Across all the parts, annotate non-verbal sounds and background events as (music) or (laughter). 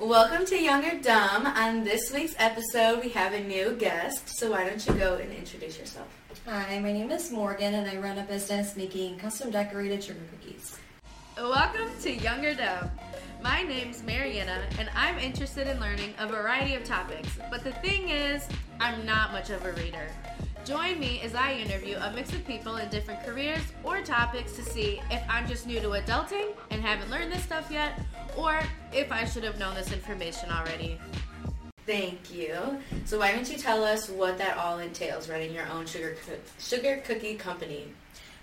Welcome to Young Or Dumb. On this week's episode, we have a new guest. So why don't you go and introduce yourself? Hi, my name is Morgan, and I run a business making custom decorated sugar cookies. Welcome to Young Or Dumb. My name's Marianna, and I'm interested in learning a variety of topics. But the thing is, I'm not much of a reader. Join me as I interview a mix of people in different careers or topics to see if I'm just new to adulting and haven't learned this stuff yet, or if I should have known this information already. Thank you. So why don't you tell us what that all entails, running your own sugar co- sugar cookie company?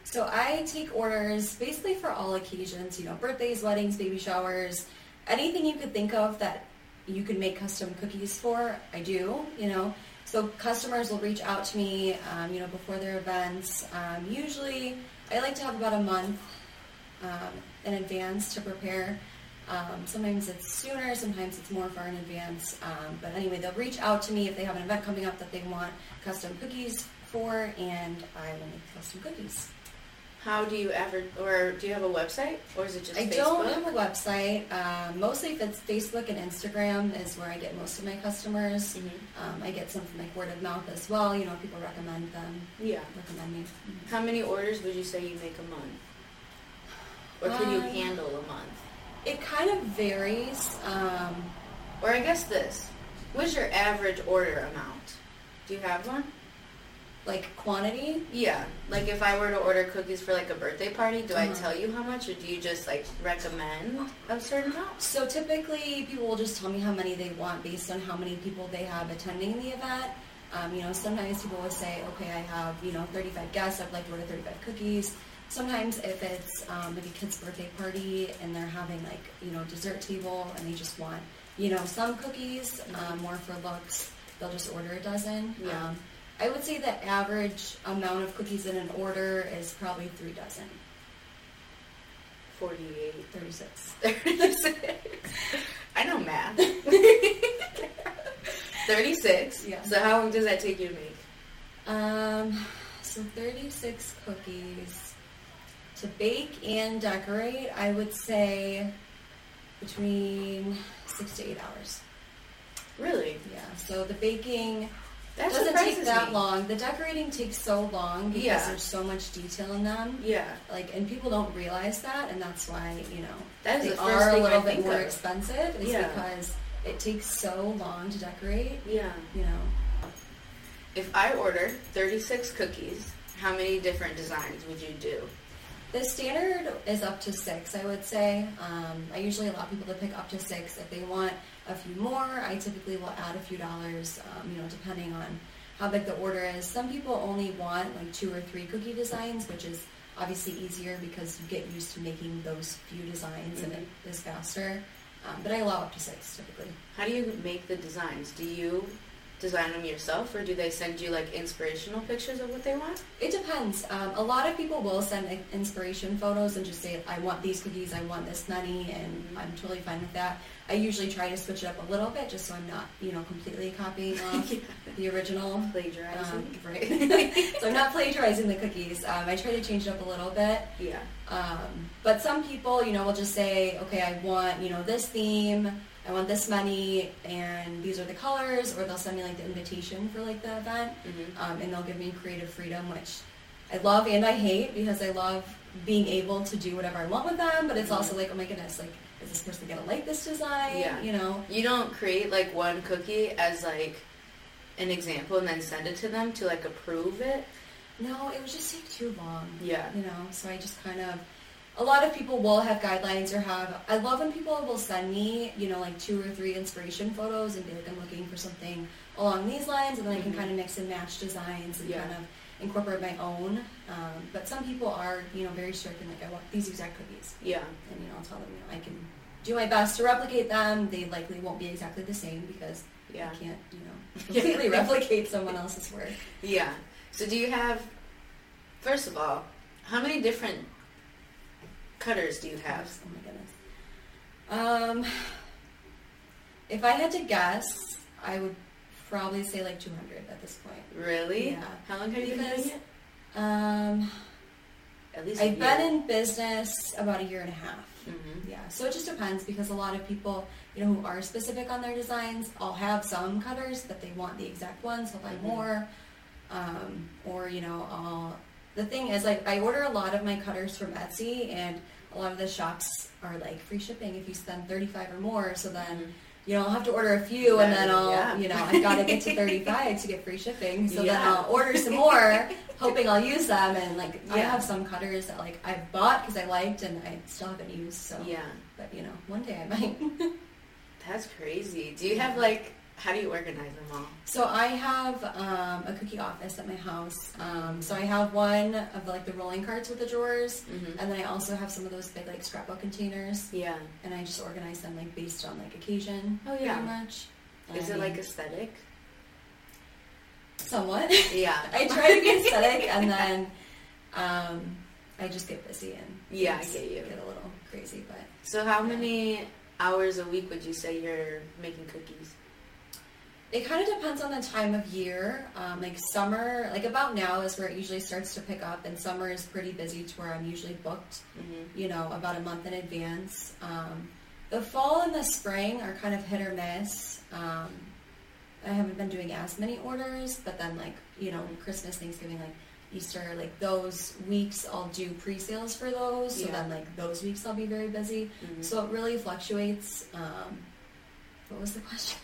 So I take orders basically for all occasions, you know, birthdays, weddings, baby showers, anything you could think of that you could make custom cookies for, I do, you know. So customers will reach out to me, um, you know, before their events. Um, usually, I like to have about a month um, in advance to prepare. Um, sometimes it's sooner, sometimes it's more far in advance. Um, but anyway, they'll reach out to me if they have an event coming up that they want custom cookies for, and I will make custom cookies. How do you ever, or do you have a website, or is it just I Facebook? don't have a website. Um, mostly, if it's Facebook and Instagram, is where I get most of my customers. Mhm. Um, I get some from like word of mouth as well. You know, people recommend them, Yeah. recommend me. How many orders would you say you make a month? Or can you Um, handle a month? It kind of varies. Um, Or I guess this. What's your average order amount? Do you have one? Like quantity. Yeah. Like if I were to order cookies for like a birthday party, do I Uh-huh. tell you how much or do you just like recommend a certain amount? So typically, people will just tell me how many they want based on how many people they have attending the event. Um, you know, sometimes people will say, okay, I have you know 35 guests. I'd like to order 35 cookies. Sometimes if it's um, like a kid's birthday party and they're having like you know dessert table and they just want you know some cookies um, more for looks, they'll just order a dozen. Yeah. Um, I would say the average amount of cookies in an order is probably three dozen, 48. 36. (laughs) 36. I know math. (laughs) 36. Yeah. So how long does that take you to make? Um, so 36 cookies to bake and decorate. I would say between six to eight hours. Really? Yeah. So the baking That doesn't take that me. long. The decorating takes so long because Yeah. there's so much detail in them. Yeah. Like, and people don't realize that, and that's why you know That is they the are a little bit more of. expensive. Is Yeah. because it takes so long to decorate. Yeah. You know. If I order 36 cookies, how many different designs would you do? The standard is up to six, I would say. Um, I usually allow people to pick up to six. If they want a few more, I typically will add a few dollars, um, you know, depending on how big the order is. Some people only want like two or three cookie designs, which is obviously easier because you get used to making those few designs and it is faster. Um, but I allow up to six typically. How do you make the designs? Do you design them yourself or do they send you like inspirational pictures of what they want? It depends. Um, a lot of people will send like, inspiration photos and just say, I want these cookies, I want this many, and I'm totally fine with that. I usually try to switch it up a little bit just so I'm not, you know, completely copying (laughs) off the original. Plagiarizing? Um, right. (laughs) so I'm not plagiarizing the cookies. Um, I try to change it up a little bit. yeah. Um, but some people, you know, will just say, okay, I want, you know, this theme, I want this many, and these are the colors, or they'll send me like the invitation for like the event, Mhm. um, and they'll give me creative freedom, which I love and I hate because I love being able to do whatever I want with them, but it's also like, oh my goodness, like, is this person gonna like this design? Yeah. You know? You don't create like one cookie as like an example and then send it to them to like approve it. No, it would just take too long. Yeah. you know so i just kind of a lot of people will have guidelines or have i love when people will send me you know like two or three inspiration photos and be like i'm looking for something along these lines and then i can Mhm. kind of mix and match designs and Yeah. kind of incorporate my own um, but some people are you know very strict and like i want these exact cookies Yeah. and you know i'll tell them you know i can do my best to replicate them they likely won't be exactly the same because Yeah. i can't you know (laughs) (laughs) completely replicate someone else's work Yeah. So do you have first of all, how many different cutters do you have? Oh my goodness. Um, if I had to guess, I would probably say like 200 at this point. Really? Yeah. How long have you been Because- doing it? Um, at least. I've been in business about a year and a half. Mhm. Yeah, so it just depends because a lot of people, you know, who are specific on their designs, all have some cutters that they want the exact ones, they'll buy Mhm. more. Um, or, you know, I'll, the thing is, like, I order a lot of my cutters from Etsy, and a lot of the shops are like free shipping if you spend 35 or more. So then, you know, I'll have to order a few, and then I'll, yeah. you know, I've got to get to (laughs) 35 to get free shipping. So then I'll order some more, (laughs) hoping I'll use them. And like, I have some cutters that like I've bought because I liked, and I still haven't used. So Yeah, but you know, one day I might. (laughs) that's crazy. Do you have like? How do you organize them all? so I have um, a cookie office at my house. Um, so I have one of like the rolling carts with the drawers, Mhm. and then I also have some of those big like scrapbook containers, Yeah. and I just organize them like based on like occasion. Oh, yeah. pretty much. Is I it like aesthetic? somewhat? Yeah. (laughs) I try to be aesthetic, and then um, I just get busy and Yeah, I get you. Get a little crazy, but So how many hours a week would you say you're making cookies? It kind of depends on the time of year. Um, like summer, like about now is where it usually starts to pick up, and summer is pretty busy to where I'm usually booked, Mm-hmm. you know, about a month in advance. Um, the fall and the spring are kind of hit or miss. Um, I haven't been doing as many orders, but then like you know, Christmas, Thanksgiving, like Easter, like those weeks I'll do pre-sales for those. So Yeah. then like those weeks I'll be very busy. Mm-hmm. So it really fluctuates. Um, what was the question?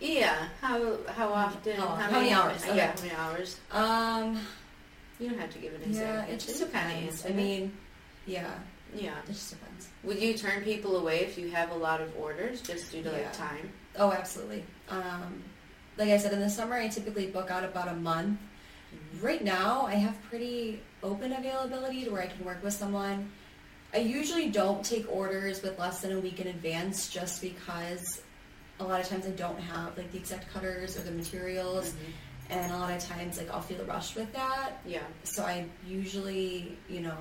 Yeah. How how often? Oh, how many hours? Yeah. How many hours? Um, You don't have to give an yeah, exact. it just depends. I mean, yeah, yeah. it just depends. Would you turn people away if you have a lot of orders just due to Yeah. like time? Oh, absolutely. Um, like I said, in the summer I typically book out about a month. Mm-hmm. Right now, I have pretty open availability to where I can work with someone. I usually don't take orders with less than a week in advance just because a lot of times I don't have like the exact cutters or the materials Mhm. and a lot of times like I'll feel rushed with that. Yeah. So I usually, you know,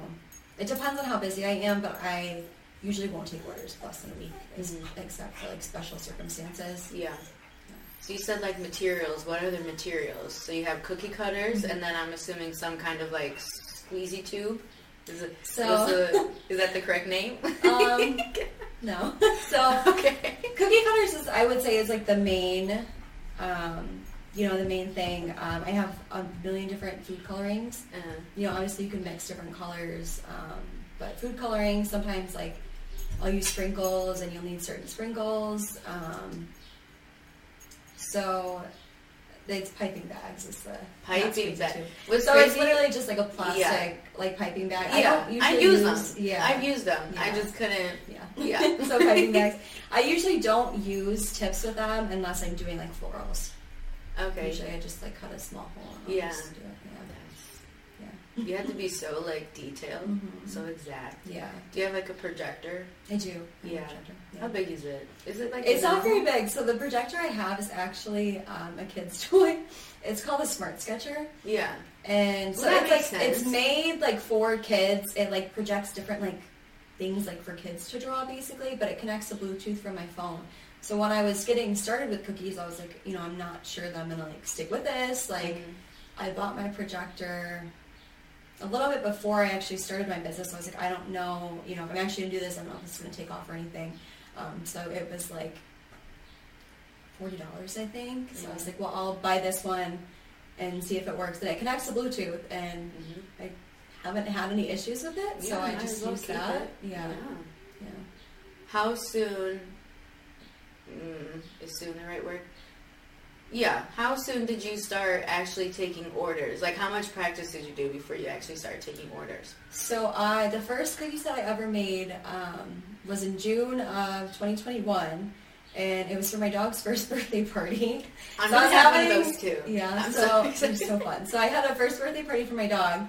it depends on how busy I am, but I usually won't take orders less than a week, Mhm. except for like special circumstances. Yeah. So you said like materials. What are the materials? So you have cookie cutters, Mhm. and then I'm assuming some kind of like squeezy tube. Is it? So- is, (laughs) the- is that the correct name? Um, (laughs) no. (laughs) So okay. cookie cutters is, I would say, is like the main, um, you know, the main thing. Um, I have a million different food colorings. Uh, You know, obviously you can mix different colors, um, but food coloring sometimes like I'll use sprinkles, and you'll need certain sprinkles. Um, so it's piping bags is the Piping bag. What's So it's literally just like a plastic Yeah. like piping bag. Yeah, I I use use them. Yeah, I've used them. I just couldn't. yeah. Yeah. (laughs) so piping (laughs) bags. I usually don't use tips with them unless I'm doing like florals. Okay. Usually I just like cut a small hole and Yeah. just do it. Yeah. You have to be so like detailed, Mhm. so exact. Yeah. Do you have like a projector? I do. I Yeah. projector. How big is it? Is it like? It's not very big. So the projector I have is actually um, a kid's (laughs) toy. It's called a Smart Sketcher, Yeah. and so Well, it's like makes it's made like for kids. It like projects different like things like for kids to draw basically, but it connects to Bluetooth from my phone. So when I was getting started with cookies, I was like, you know, I'm not sure that I'm gonna like stick with this. Like, Mhm. I bought my projector a little bit before I actually started my business. I was like, I don't know, you know, if I'm actually gonna do this, I don't know if it's gonna take off or anything. Um, so it was like forty dollars, I think. So I was like, well, I'll buy this one and see if it works. And it connects to Bluetooth, and Mhm. I haven't had any issues with it. so I just use that. it. Yeah, yeah. yeah. How soon? Mm, is soon the right word? Yeah. How soon did you start actually taking orders? Like, how much practice did you do before you actually started taking orders? So I, the first cookies that I ever made um, was in June of 2021, and it was for my dog's (laughs) first birthday party. I'm So gonna have one having- of those too. Yeah, I'm so so it was so fun. So I had a first birthday party for my dog,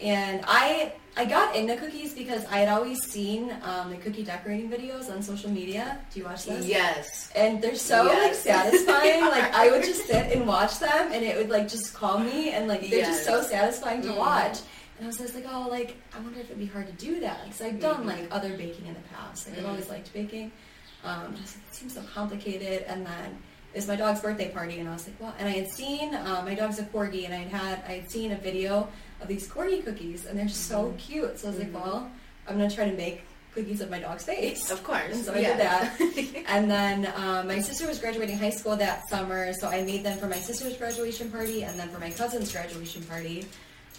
and I I got into cookies because I had always seen um, the cookie decorating videos on social media. Do you watch those? Yes. And they're so like (laughs) satisfying. like I would just sit and watch them, and it would like just calm me, and like they're just so satisfying to Mhm. watch. And I was just like, oh, like I wonder if it'd be hard to do that because I've done like other baking in the past. Like. I've always liked baking. Um, I was like, it seems so complicated, and then it was my dog's birthday party, and I was like, well, and I had seen uh, my dog's a corgi, and I had had I had seen a video of these corgi cookies, and they're so Mhm. cute. So I was like, well, I'm gonna try to make cookies of my dog's face. Of course. And so I yeah. did that. (laughs) And then um, my sister was graduating high school that summer, so I made them for my sister's graduation party and then for my cousin's graduation party.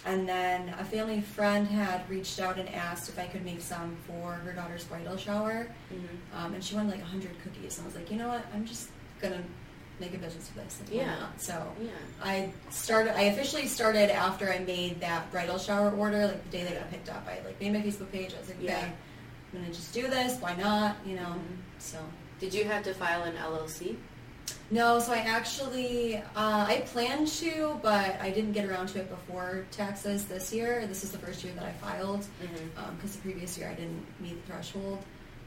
And then a family friend had reached out and asked if I could make some for her daughter's bridal shower. Mhm. Um, and she wanted like 100 cookies. And I was like, you know what? I'm just going to make a business of this. Like, Yeah. So Yeah. I started, I officially started after I made that bridal shower order, like the day they got picked up. I like made my Facebook page. I was like, okay, Yeah. I'm going to just do this. Why not? You know? Mhm. So. Did you have to file an LLC? No, so I actually uh, I planned to, but I didn't get around to it before taxes this year. This is the first year that I filed Mm-hmm. because the previous year I didn't meet the threshold.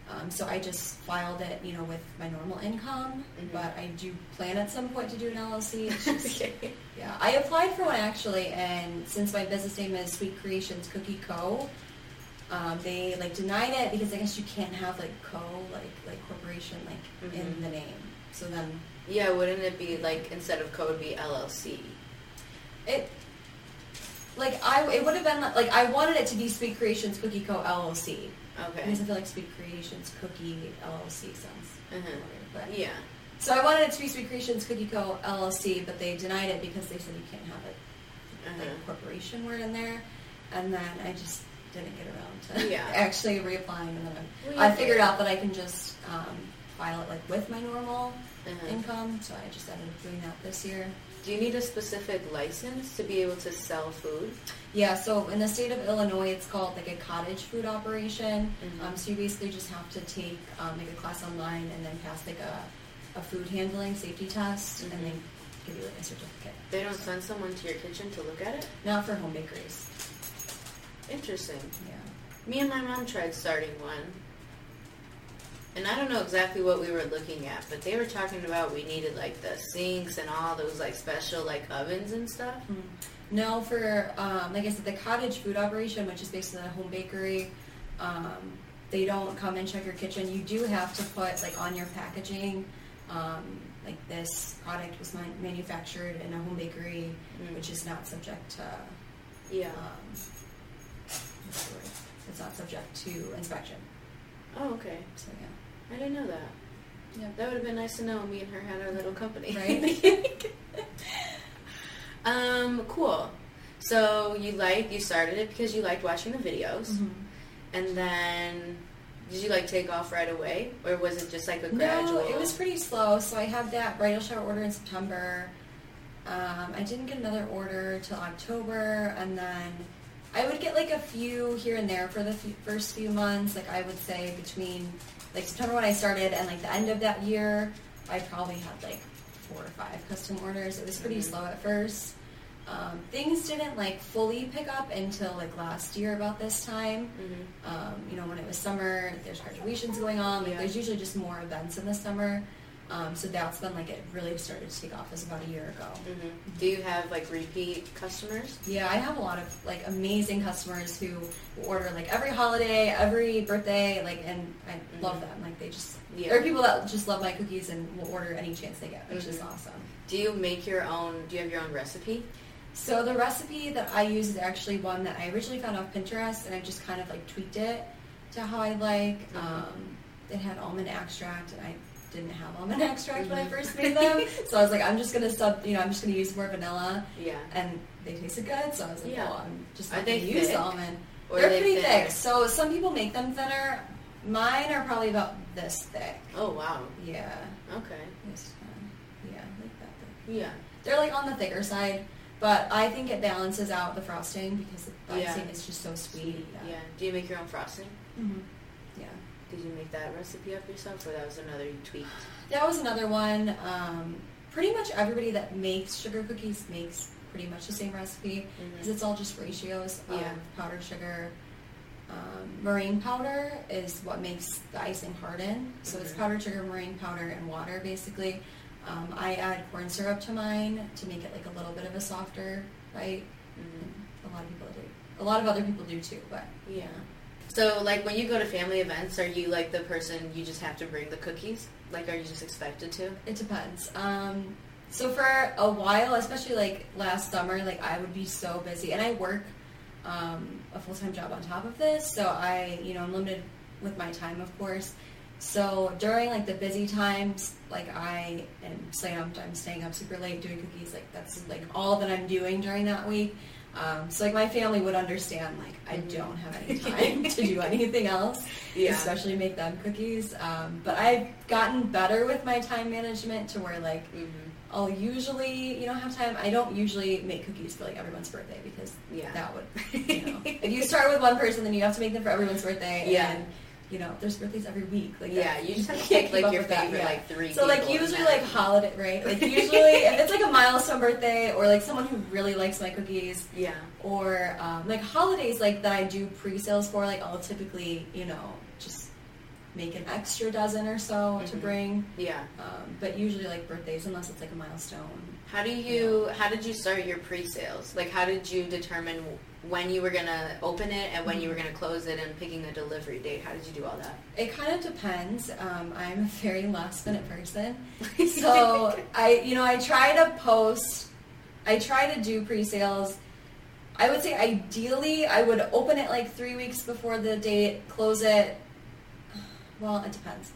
Um, so I just filed it, you know, with my normal income. Mhm. But I do plan at some point to do an LLC. (laughs) Just, okay. yeah, I applied for one actually, and since my business name is Sweet Creations Cookie Co. Um, they like denied it because I guess you can't have like co like like corporation like in Mhm. the name. So then Yeah, wouldn't it be like instead of code be LLC? It like I it would have been like I wanted it to be Sweet Creations Cookie Co LLC Okay. because I feel like Sweet Creations Cookie LLC sounds but Yeah. so I wanted it to be Sweet Creations Cookie Co LLC, but they denied it because they said you can't have it Uh-huh. a corporation word in there, and then I just didn't get around to Yeah. (laughs) actually reapplying, and then Well, I figured good. out that I can just um, file it like with my normal Uh-huh. income, so I just ended up doing that this year. Do you need a specific license to be able to sell food? Yeah, so in the state of Illinois, it's called like a cottage food operation. Mhm. Um, so you basically just have to take um, like a class online and then pass like a, a food handling safety test, Mhm. and they give you like a certificate. They don't send someone to your kitchen to look at it? Not for home bakeries. Interesting. Yeah. Me and my mom tried starting one. And I don't know exactly what we were looking at, but they were talking about we needed like the sinks and all those like special like ovens and stuff. Mm. No, for um, like I said, the cottage food operation, which is basically a home bakery, um, they don't come and check your kitchen. You do have to put like on your packaging, um, like this product was man- manufactured in a home bakery, Mm. which is not subject to. Yeah. Um, what's the word? It's not subject to inspection. Oh, okay. So yeah. I didn't know that. Yeah. That would have been nice to know. Me and her had our little company. Right. (laughs) um, cool. So you like you started it because you liked watching the videos, Mm-hmm. and then did you like take off right away, or was it just like a gradual? No, it was pretty slow. So I had that bridal shower order in September. Um, I didn't get another order till October, and then I would get like a few here and there for the few, first few months. Like I would say between like September when I started and like the end of that year, I probably had like four or five custom orders. It was pretty Mhm. slow at first. Um, things didn't like fully pick up until like last year about this time. Mhm. Um, you know, when it was summer, there's graduations going on. Like, Yeah. there's usually just more events in the summer. Um, so that's when like it really started to take off. Is about a year ago. Mhm. Do you have like repeat customers? Yeah, I have a lot of like amazing customers who order like every holiday, every birthday, like, and I love Mhm. them. Like, they just Yeah. there are people that just love my cookies and will order any chance they get, which is Mhm. awesome. Do you make your own? Do you have your own recipe? So the recipe that I use is actually one that I originally found off Pinterest, and I just kind of like tweaked it to how I like. Mhm. Um, it had almond extract, and I didn't have almond (laughs) extract when I first made (laughs) them, so I was like, I'm just gonna sub, you know, I'm just gonna use more vanilla, Yeah. and they tasted good. So I was like, Yeah. well, I'm just not gonna use thick? almond. Or They're they pretty thinner? thick. So some people make them thinner. Mine are probably about this thick. Oh wow. Yeah. Okay. Yeah, like that thick. Yeah. They're like on the thicker side, but I think it balances out the frosting because the Yeah. is just so sweet. Yeah. Do you make your own frosting? hmm Yeah. Did you make that recipe up yourself, or that was another you tweaked? That was another one. Um, pretty much everybody that makes sugar cookies makes pretty much the same recipe because it's all just ratios of Yeah. powdered sugar. Um, meringue powder is what makes the icing harden. So it's Mhm. powdered sugar, meringue powder, and water basically. Um, I add corn syrup to mine to make it like a little bit of a softer bite. Mhm. A lot of people do. A lot of other people do too, but Yeah. So, like, when you go to family events, are you like the person you just have to bring the cookies? Like, are you just expected to? It depends. Um, so for a while, especially like last summer, like I would be so busy, and I work um, a full time job on top of this, so I, you know, I'm limited with my time, of course. So during like the busy times, like I am slammed. I'm staying up super late doing cookies. Like that's like all that I'm doing during that week. Um, so like my family would understand. Like I Mhm. don't have any (laughs) time to do anything else, Yeah. especially make them cookies. Um, but I've gotten better with my time management to where like hmm I'll usually, you know, have time. I don't usually make cookies for like everyone's birthday because Yeah. that would, (laughs) you know, if you start with one person, then you have to make them for everyone's birthday. Yeah. And, you know, there's birthdays every week. Like Yeah, that- you just have to pick like your favorite yeah. like three. So like usually like holiday, right? Like usually if it's like a milestone birthday or like someone who really likes my cookies Yeah. or um, like holidays like that I do pre-sales for, like I'll typically, you know, just make an extra dozen or so to Mhm. bring. Yeah. Um, but usually like birthdays, unless it's like a milestone. How do you how did you start your pre-sales? Like how did you determine when you were gonna open it and when you were gonna close it and picking a delivery date? How did you do all that? It kind of depends. Um, I'm a very last minute person, (laughs) so I, you know, I try to post. I try to do pre-sales. I would say ideally I would open it like three weeks before the date, close it. Well, it depends.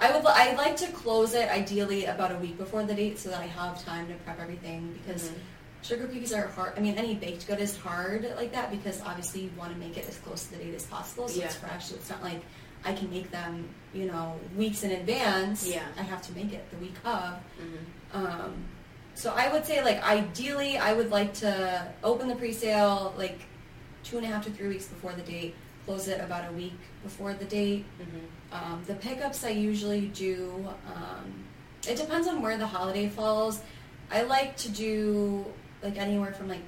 I would. I like to close it ideally about a week before the date so that I have time to prep everything because Mhm. sugar cookies are hard. I mean, any baked good is hard like that because obviously you want to make it as close to the date as possible so it's fresh. So it's not like I can make them, you know, weeks in advance. Yeah. I have to make it the week of. Mhm. Um, so I would say like ideally I would like to open the pre-sale like two and a half to three weeks before the date, close it about a week before the date. Mhm. Um, the pickups I usually do, um, it depends on where the holiday falls. I like to do like anywhere from like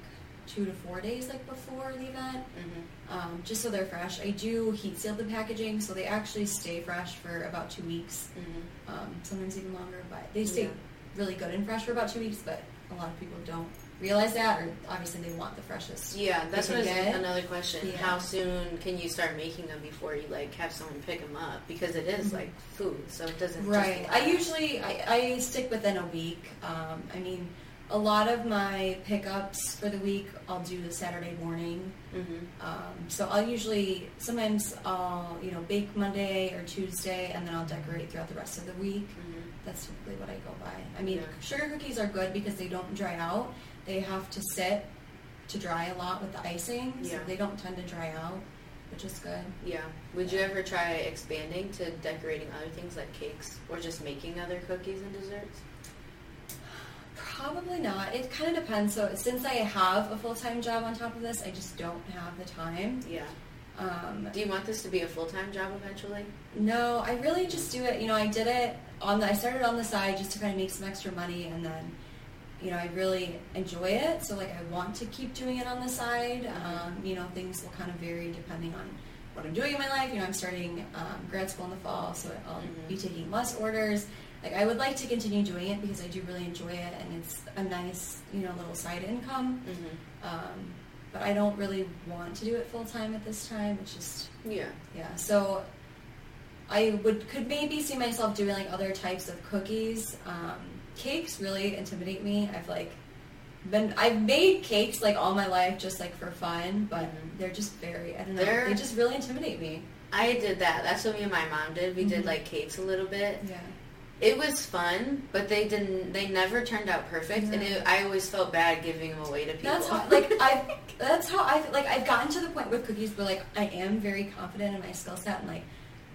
two to four days like before the event, Mhm. um, just so they're fresh. I do heat seal the packaging so they actually stay fresh for about two weeks, Mhm. um, sometimes even longer, but they stay Yeah. really good and fresh for about two weeks, but a lot of people don't realize that or obviously they want the freshest. Yeah, that's what another question. Yeah. How soon can you start making them before you like have someone pick them up? Because it is Mhm. like food, so it doesn't. Right. I usually I, I stick within a week. Um, I mean, a lot of my pickups for the week I'll do the Saturday morning. hmm Um, so I'll usually sometimes I'll you know bake Monday or Tuesday and then I'll decorate throughout the rest of the week. hmm That's typically what I go by. I mean, Yeah. sugar cookies are good because they don't dry out. They have to sit to dry a lot with the icing, so Yeah. they don't tend to dry out, which is good. Yeah. Would you ever try expanding to decorating other things like cakes or just making other cookies and desserts? Probably not. It kind of depends. So since I have a full time job on top of this, I just don't have the time. Yeah. Um, Do you want this to be a full time job eventually? no, I really just do it. You know, I did it on the. I started on the side just to kind of make some extra money, and then, you know, I really enjoy it. So like, I want to keep doing it on the side. Um, you know, things will kind of vary depending on what I'm doing in my life. You know, I'm starting um, grad school in the fall, so I'll Mhm. be taking less orders. Like, I would like to continue doing it because I do really enjoy it, and it's a nice, you know, little side income. Mm-hmm. Um, but I don't really want to do it full time at this time. It's just Yeah. yeah. So I would could maybe see myself doing like other types of cookies. Um, cakes really intimidate me. I've like been I've made cakes like all my life just like for fun, but Mhm. they're just very I don't know. They're- They just really intimidate me. I did that. That's what me and my mom did. We did Mhm. like cakes a little bit. Yeah. It was fun, but they didn't. They never turned out perfect, and it, I always felt bad giving them away to people. That's how (laughs) like I that's how I like I've gotten to the point with cookies where like I am very confident in my skill set and like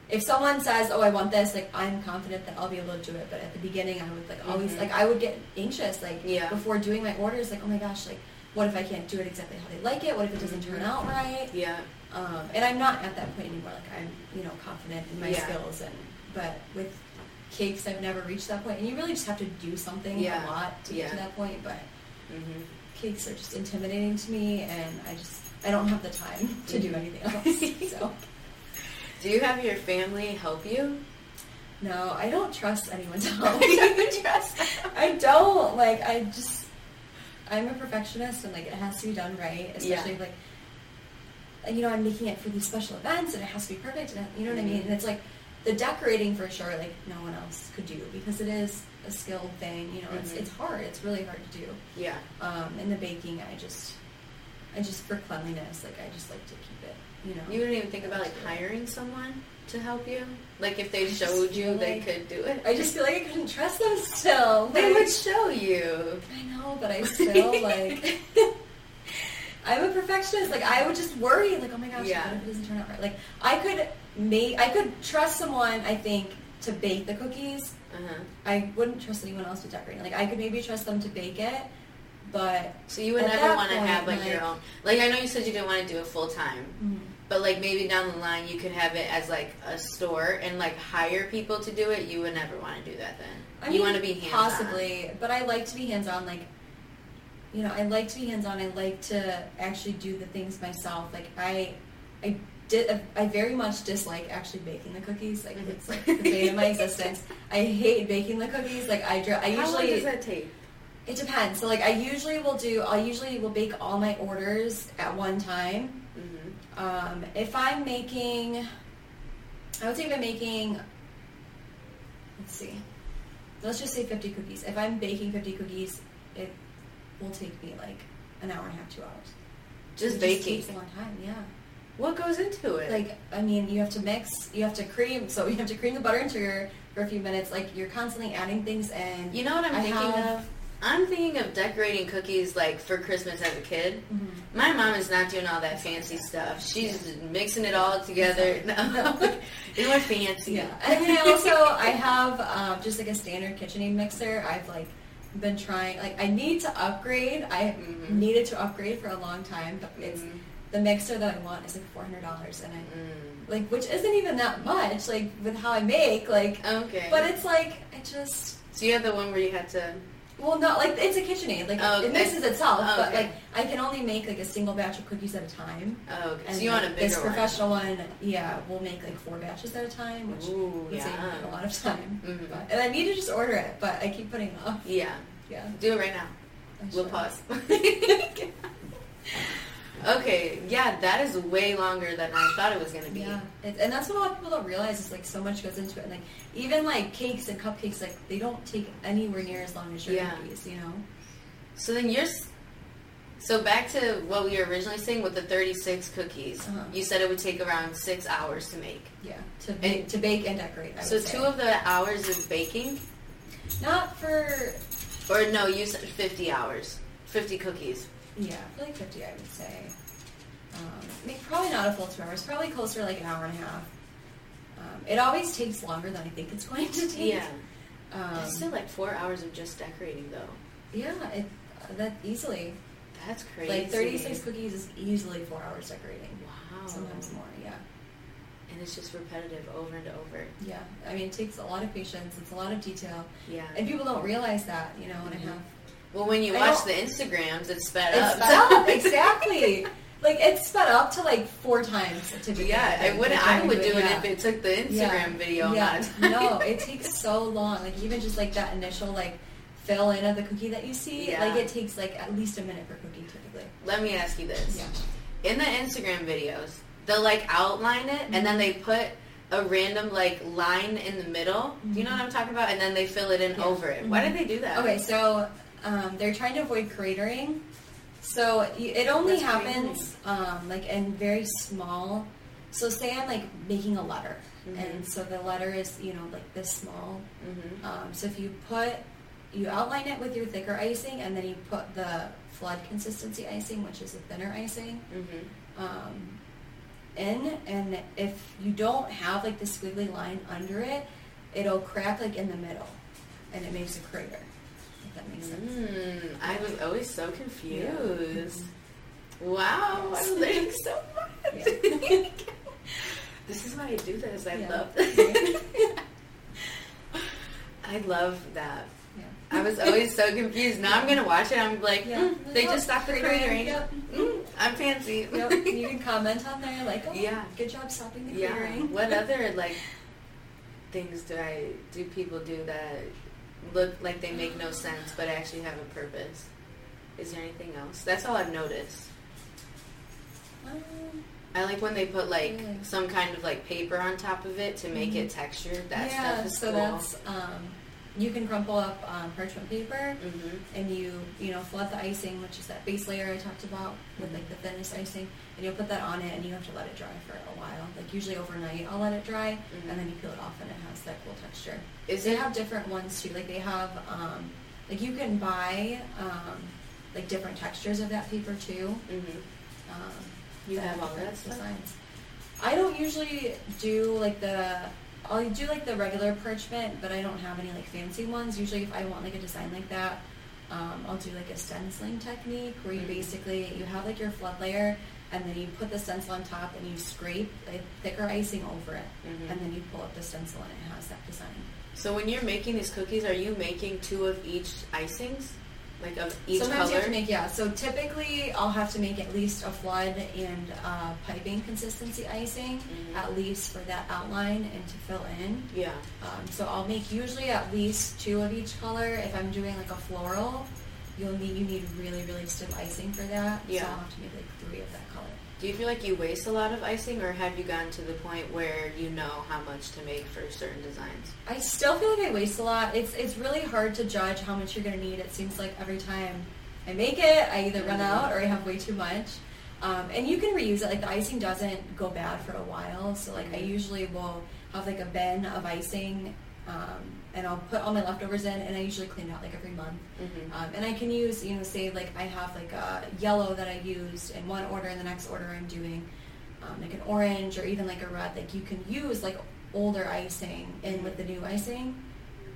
if someone says, "Oh, I want this," like I'm confident that I'll be able to do it. But at the beginning, I would like always Mhm. like I would get anxious like Yeah. before doing my orders. Like, oh my gosh, like what if I can't do it exactly how they like it? What if it doesn't turn Mhm. out right? yeah, Um, and I'm not at that point anymore. Like I'm you know confident in my Yeah. skills and but with cakes, I've never reached that point. And you really just have to do something Yeah. a lot to get to that point. But hmm cakes are just intimidating to me and I just I don't have the time to do Mhm. anything else. (laughs) So Do you have your family help you? no, I don't trust anyone to help (laughs) me. I don't like I just I'm a perfectionist and like it has to be done right, especially Yeah. like you know I'm making it for these special events and it has to be perfect and you know what I mean. Mhm. And it's like the decorating for sure, like no one else could do because it is a skilled thing. You know, it's Mhm. it's hard. It's really hard to do. Yeah. Um, in the baking, I just, I just for cleanliness, like I just like to keep it. You know, You wouldn't even think about like hiring someone to help you? Like if they showed you feel they could do it? I just feel like I couldn't trust them still. they would show you. I know, but I still like. (laughs) I'm a perfectionist. Like I would just worry, like, oh my gosh, Yeah. what if it doesn't turn out right? Like I could make, I could trust someone. I think to bake the cookies. Uh-huh. I wouldn't trust anyone else with decorating. Like I could maybe trust them to bake it, but So you would never want to have like, your own. Like I know you said you didn't want to do it full time, mm, but like maybe down the line you could have it as like a store and like hire people to do it. You would never want to do that then. I you mean, want to be hands possibly, but I like to be hands on. Like, you know, I like to be hands on. I like to actually do the things myself. Like, I, I did. I very much dislike actually baking the cookies. Like, Mhm. it's like the bane of my existence. I hate baking the cookies. Like, I, I How long usually. does that take? It depends. So, like, I usually will do. I usually will bake all my orders at one time. hmm Um, if I'm making, I would say if I'm making, let's see, let's just say 50 cookies. If I'm baking 50 cookies, it will take me like an hour and a half, two hours. Just it baking. takes a long time, yeah. What goes into it? Like, I mean, you have to mix, you have to cream, so you have to cream the butter and sugar for a few minutes. Like, you're constantly adding things in. you know what I'm I thinking have- of? I'm thinking of decorating cookies like for Christmas as a kid. Mhm. My mom is not doing all that fancy stuff. She's just mixing it all together. (laughs) No, it's more fancy. Yeah, (laughs) and then I also I have um, just like a standard KitchenAid mixer. I've like been trying like I need to upgrade. I Mhm. needed to upgrade for a long time, but it's Mhm. the mixer that I want is like four hundred dollars, and I Mm. like which isn't even that much like with how I make like, Okay. but it's like I just so you have the one where you had to. Well no like it's a KitchenAid like Oh, it mixes itself, Oh, but okay. like I can only make like a single batch of cookies at a time. Oh, okay. And so you want a bigger this professional one, yeah, we'll make like four batches at a time, which Ooh, would save me a lot of time. Mhm. But, and I need to just order it, but I keep putting it off. Yeah. Yeah. Do it right now. We'll pause. (laughs) (laughs) (laughs) okay. Yeah, that is way longer than I thought it was gonna be. Yeah, it, and that's what a lot of people don't realize is like so much goes into it. And like even like cakes and cupcakes, like they don't take anywhere near as long as your Yeah. cookies. You know. So then you're. So back to what we were originally saying with the 36 cookies. Uh-huh. You said it would take around six hours to make. Yeah. To bake, to bake and decorate. I So two of the hours is baking, not for or no? You said 50 hours, 50 cookies. Yeah, for like fifty, I would say. Um, I mean, probably not a full two hours. Probably closer like an hour and a half. Um, it always takes longer than I think it's (laughs) going to take. Yeah. Um, That's still like four hours of just decorating, though. yeah, it, uh, that easily. That's crazy. Like 36 cookies is easily four hours decorating. Wow. Sometimes more, yeah. And it's just repetitive over and over. Yeah. I mean, it takes a lot of patience. It's a lot of detail. Yeah. And people don't realize that, you know, and I have. Well, when you I watch the Instagrams, it's sped It's up. sped up, (laughs) exactly. Like, it's sped up to like four times typically. yeah, I wouldn't. I would do it yeah. if it took the Instagram Yeah. video Yeah. amount of time. no, it takes so long. Like, even just like that initial, like, fill in of the cookie that you see, Yeah. like, it takes like at least a minute for cookie typically. Let me ask you this: Yeah. in the Instagram videos, they'll like outline it, and then they put a random like line in the middle. Do you know what I'm talking about? And then they fill it in Yeah. over it. Why Mhm. did they do that? Okay, so um, they're trying to avoid cratering. So it only What's happens um, like in very small. So say I'm like making a letter, Mhm. and so the letter is you know like this small. hmm Um, so if you put, you outline it with your thicker icing, and then you put the flood consistency icing, which is a thinner icing, hmm um, in. And if you don't have like the squiggly line under it, it'll crack like in the middle, and it makes a crater. That makes sense. Mm, I was always so confused. Wow, I'm (laughs) learning so much. (laughs) this is why I do this. I Yeah. love this. (laughs) I love that. Yeah. I was always so confused. Now I'm gonna watch it. I'm like, Yeah. mm, they just stopped the cratering, yep. Mm, I'm fancy. Yep. You can comment on there like, oh, Yeah. good job stopping the yeah. cratering. What other like things do I do people do that look like they make no sense but actually have a purpose? Is there anything else? That's all I've noticed. Um, I like when they put like Really? some kind of like paper on top of it to make it textured. That yeah, stuff is so cool. that's um, you can crumple up um, parchment paper hmm and you you know flood the icing, which is that base layer I talked about with like the thinnest icing, and you'll put that on it, and you have to let it dry for a while. Like usually overnight, I'll let it dry, Mhm. and then you peel it off, and it has that cool texture. Is They it? have different ones too. Like they have um, like you can buy um, like different textures of that paper too. hmm Um, You have all that stuff? designs. I don't usually do like the. I'll do like the regular parchment, but I don't have any like fancy ones. Usually, if I want like a design like that, um, I'll do like a stenciling technique where you Mhm. basically you have like your flood layer, and then you put the stencil on top, and you scrape like thicker icing over it, Mhm. and then you pull up the stencil, and it has that design. So when you're making these cookies, are you making two of each icings, like of each Sometimes color? you have to make yeah. So typically, I'll have to make at least a flood and uh, piping consistency icing, Mhm. at least for that outline and to fill in. yeah. Um, so I'll make usually at least two of each color. If I'm doing like a floral, you'll need you need really really stiff icing for that. Yeah. So I'll have to make like three of that color. Do you feel like you waste a lot of icing, or have you gotten to the point where you know how much to make for certain designs? I still feel like I waste a lot. It's it's really hard to judge how much you're gonna need. It seems like every time I make it, I either run Mhm. out or I have way too much. Um, and you can reuse it. Like the icing doesn't go bad for a while. So like I Mhm. usually will have like a bin of icing, um, and I'll put all my leftovers in, and I usually clean it out like every month. Mm-hmm. Um, and I can use, you know, say like I have like a yellow that I used in one order, and the next order I'm doing um, like an orange or even like a red. Like you can use like older icing in with the new icing,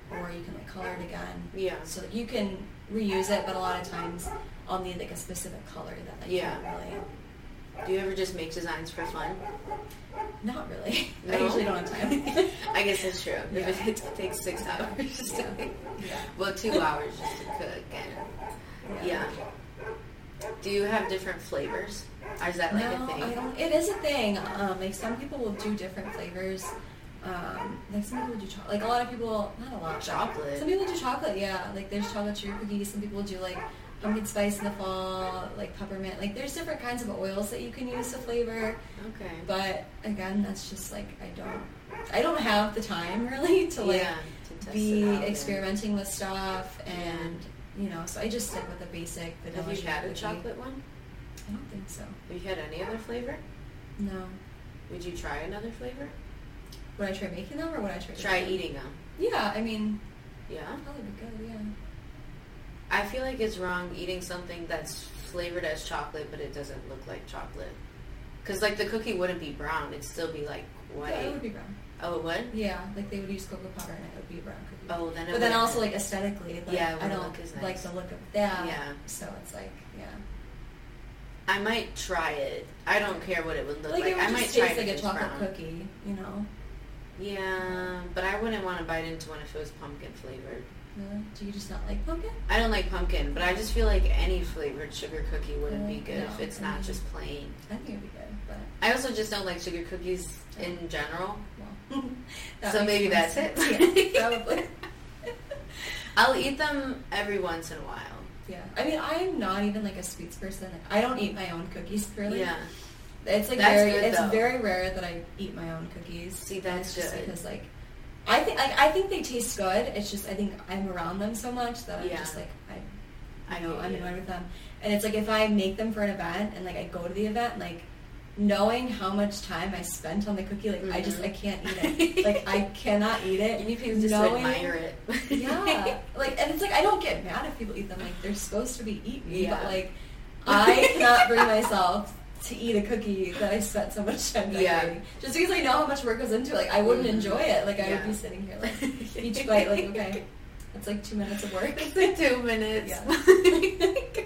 or you can like color it again. Yeah. So you can reuse it, but a lot of times I'll need like a specific color that I Yeah. can't really. Do you ever just make designs for fun? Not really. (laughs) I usually don't have time. (laughs) I guess it's true. Yeah. If it (laughs) takes six hours just to Yeah. Yeah. well, two hours just to cook, and yeah. Do you have different flavors? Or is that like no, a thing? It is a thing. Um, like some people will do different flavors. Um, like some people do chocolate. Like a lot of people, not a lot. Chocolate. Some people do chocolate. Yeah, like there's chocolate sugar cookies. Some people do like pumpkin spice in the fall, like peppermint. Like there's different kinds of oils that you can use to flavor. Okay. But again, that's just like I don't. I don't have the time (laughs) really to like yeah, to be experimenting with stuff and you know. So I just stick with the basic vanilla Have you had a chocolate one? I don't think so. Have you had any other flavor? No. Would you try another flavor? Would I try making them or would I try? Try them? eating them. Yeah, I mean, Yeah. probably be good. Yeah. I feel like it's wrong eating something that's flavored as chocolate, but it doesn't look like chocolate. Cause like the cookie wouldn't be brown; it'd still be like white. Yeah, it would be brown. oh, it would. Yeah, like they would use cocoa powder and it would be a brown cookie. Oh, then. It but then also like aesthetically, like, Yeah, I don't as like the look of that. Yeah. So it's like, yeah. I might try it. I don't care what it would look like, like. it would I might try like a chocolate brown. cookie, you know? Yeah, but I wouldn't want to bite into one if it was pumpkin flavored. Really? Do you just not like pumpkin? I don't like pumpkin, but I just feel like any flavored sugar cookie wouldn't be good No, if it's I not mean- just plain. I think it'd be good, but I also just don't like sugar cookies in general. well. (laughs) So maybe that's sense. it. Yeah, probably. (laughs) I'll eat them every once in a while. Yeah. I mean, I'm not even like a sweets person. Like, I don't eat my own cookies really. Yeah. It's like That's very good, it's though. very rare that I eat my own cookies. See, that's just good. because like I think like, I think they taste good. It's just I think I'm around them so much that I'm Yeah. just like I I know I'm annoyed with them. And it's like if I make them for an event and like I go to the event like knowing how much time I spent on the cookie like I just. I mm-hmm. can't eat (laughs) it. like I cannot eat it. You need people just knowing- to admire it. yeah, (laughs) like, and it's like I don't get mad if people eat them. Like they're supposed to be eaten, Yeah. but like I cannot bring myself to eat a cookie that I spent so much time Yeah. decorating. Just because I know how much work goes into it, like I wouldn't Mhm. enjoy it. Like I Yeah. would be sitting here like (laughs) each bite, like okay, it's like two minutes of work. It's (laughs) like two minutes. Yeah. (laughs)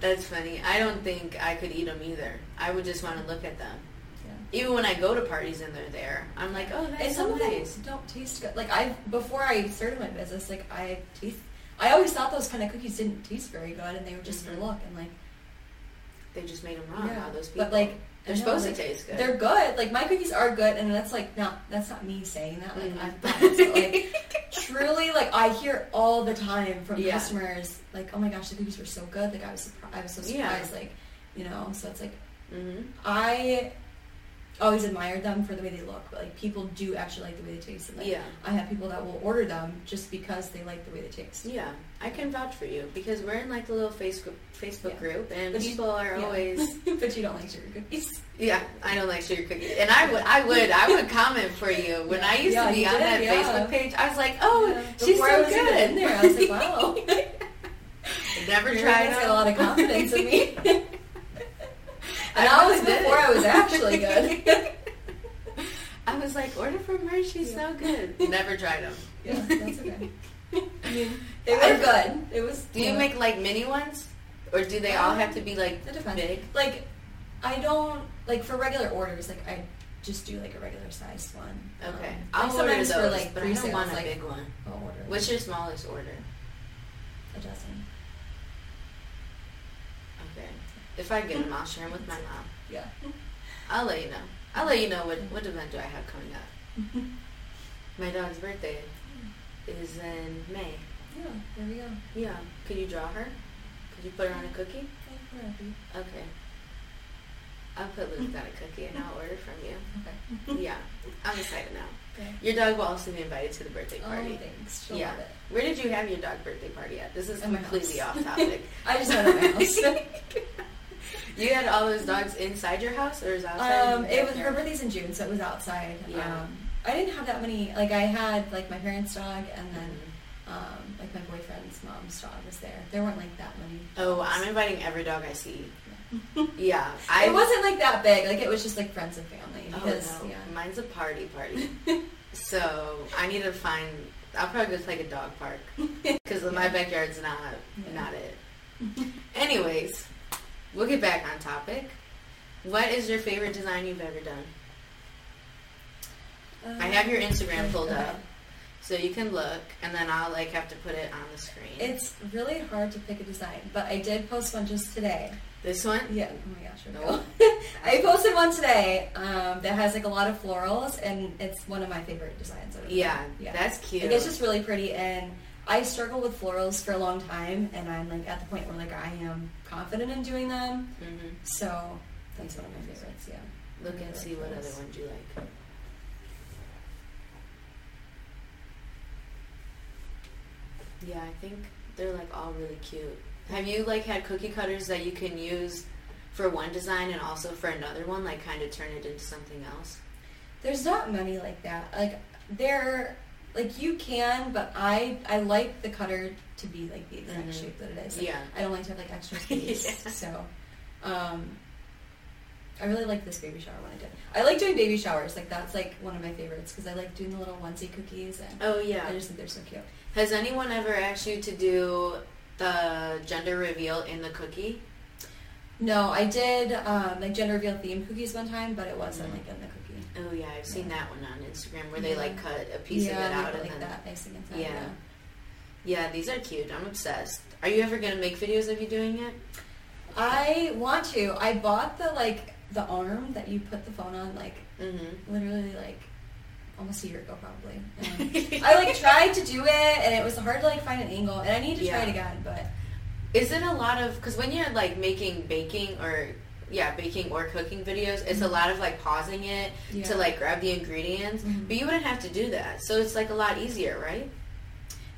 That's funny. I don't think I could eat them either. I would just want to look at them. Yeah. Even when I go to parties and they're there, I'm like, oh, that's And some so of them don't taste good. Like I before I started my business, like I taste. I always thought those kind of cookies didn't taste very good, and they were just Mhm. for look. And like They just made them wrong. all those people. But like they're know, supposed like, to taste good. They're good. Like my cookies are good, and that's like not that's not me saying that. Like Mhm. I've so, like (laughs) truly, like I hear all the time from Yeah. customers, like, "Oh my gosh, the cookies were so good!" Like I was surprised. I was so Yeah. surprised. Like you know, so it's like Mm-hmm. I always admired them for the way they look, but like people do actually like the way they taste. And, like, Yeah. I have people that will order them just because they like the way they taste. Yeah, I can vouch for you because we're in like the little Facebook Facebook Yeah. group, and But you- people are Yeah. always. (laughs) but you don't like sugar cookies. Yeah, I don't like sugar cookies, and I would, I would, I would comment for you (laughs) when I used Yeah, to be on did, that yeah. Facebook page. I was like, oh, Yeah. she's Before so I was good. in there, I was like, (laughs) wow. Never tried got a lot of confidence in me. (laughs) and I that was really did. before I was actually good. (laughs) I was like, order from her. She's Yeah. so good. Never tried them. (laughs) yeah, that's okay. I mean, they were good. It was. Do you know, make like mini ones, or do they all Um, have to be like It depends. big? Like, I don't like for regular orders. Like, I just do like a regular sized one. Okay, Um, I'll like, order sometimes those, for like but I pre-sales, don't want a like, big one. I'll order What's your smallest order? a dozen. Okay. If I get them, I'll share them with my mom. Yeah. I'll let you know. I'll let you know what what event do I have coming up. (laughs) My dog's birthday is in May. Yeah. There we go. Yeah. Could you draw her? Could you put her on a cookie? Okay, we're happy. Okay. I'll put Luke on a cookie and I'll order from you. Okay. (laughs) Yeah. I'm excited now. Okay. Your dog will also be invited to the birthday party. Oh, party. thanks. She'll yeah. Where did you have your dog birthday party at? This is completely off (laughs) topic. I just had my house. You had all those dogs inside your house or is outside? Um, it was her birthday's in June, so it was outside. Yeah. Um, I didn't have that many. Like I had like my parents' dog, and then Mhm. um, like my boyfriend's mom's dog was there. There weren't like that many. Oh. I'm inviting every dog I see. Yeah, (laughs) I it wasn't like that big. Like it was just like friends and family. Oh no, yeah, mine's a party party. (laughs) so I need to find. I'll probably go to like a dog park (laughs) because my backyard's not Yeah. not it. Anyways, we'll get back on topic. What is your favorite design you've ever done? I have your Instagram pulled up, so you can look, and then I'll like have to put it on the screen. It's really hard to pick a design, but I did post one just today. this one. Yeah. Oh my gosh. No. (laughs) I posted one today um, that has like a lot of florals, and it's one of my favorite designs. Yeah, yeah. that's cute. Like, it's just really pretty, and I struggle with florals for a long time, and I'm like at the point where like I am confident in doing them. hmm So that's one of my favorites. Yeah. Look and see what other ones you like. Yeah, I think they're like all really cute. Have you like had cookie cutters that you can use for one design and also for another one, like kind of turn it into something else? There's not many like that. Like they're like you can, but I I like the cutter to be like the exact Mhm. shape that it is. Like, Yeah. I don't like to have like extra (laughs) space. Yeah. So, um, I really like this baby shower one I did. I like doing baby showers. Like that's like one of my favorites because I like doing the little onesie cookies and Oh yeah, I just think they're so cute. Has anyone ever asked you to do the gender reveal in the cookie? No, I did um, like gender reveal theme cookies one time, but it wasn't Mhm. like in the cookie. Oh yeah, I've seen Yeah. that one on Instagram where they Yeah. like cut a piece yeah, of it out and then that. Yeah. Yeah. yeah, these are cute. I'm obsessed. Are you ever gonna make videos of you doing it? I want to. I bought the like the arm that you put the phone on like Mm-hmm. literally like almost a year ago probably. And (laughs) I like tried to do it and it was hard to like find an angle and I need to try it again, but Is it a lot of because when you're like making baking or yeah baking or cooking videos, it's a Mhm. lot of like pausing it Yeah. to like grab the ingredients. Mhm. But you wouldn't have to do that, so it's like a lot easier, right?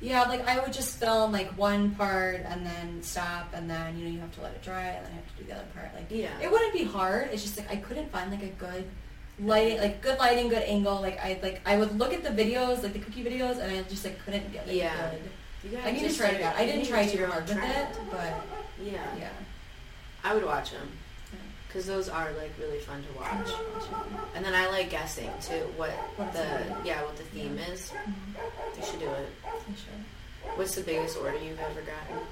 yeah, like I would just film like one part and then stop and then you know you have to let it dry and then you have to do the other part. Like Yeah. it wouldn't be hard. It's just like I couldn't find like a good light, like good lighting, good angle. Like I like I would look at the videos, like the cookie videos, and I just like couldn't get like, Yeah. good. You I need to just try it out. I didn't try too hard with it, but Yeah. yeah. I would watch them. Because those are like really fun to watch. And then I like guessing too what What the yeah what the theme is. You should do it. I should. What's the biggest order you've ever gotten?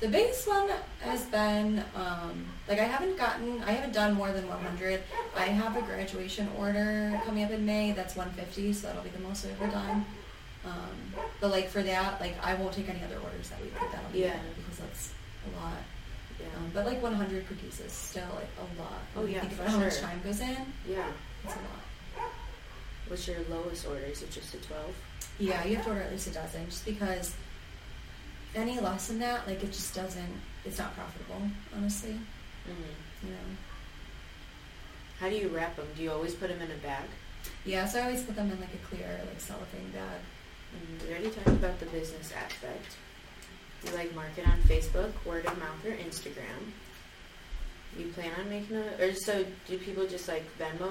The biggest one has been um, like I haven't gotten, I haven't done more than 100. I have a graduation order coming up in May. That's 150, so that'll be the most I've ever done. Um, but like for that, like I won't take any other orders that week. That'll be Yeah. because that's a lot. Um, but like 100 cookies is still like a lot. Oh, When you yeah, think for about how much time goes in. yeah. It's a lot. What's your lowest order? Is it just a twelve? Yeah, you have to order at least a dozen, just because any less than that, like it just doesn't. It's not profitable, honestly. Mhm. You know. How do you wrap them? Do you always put them in a bag? Yeah, so I always put them in like a clear like cellophane bag. Mm, We already talked about the business aspect. You like market on Facebook, word of mouth, or Instagram. You plan on making a, or so do people just like Venmo,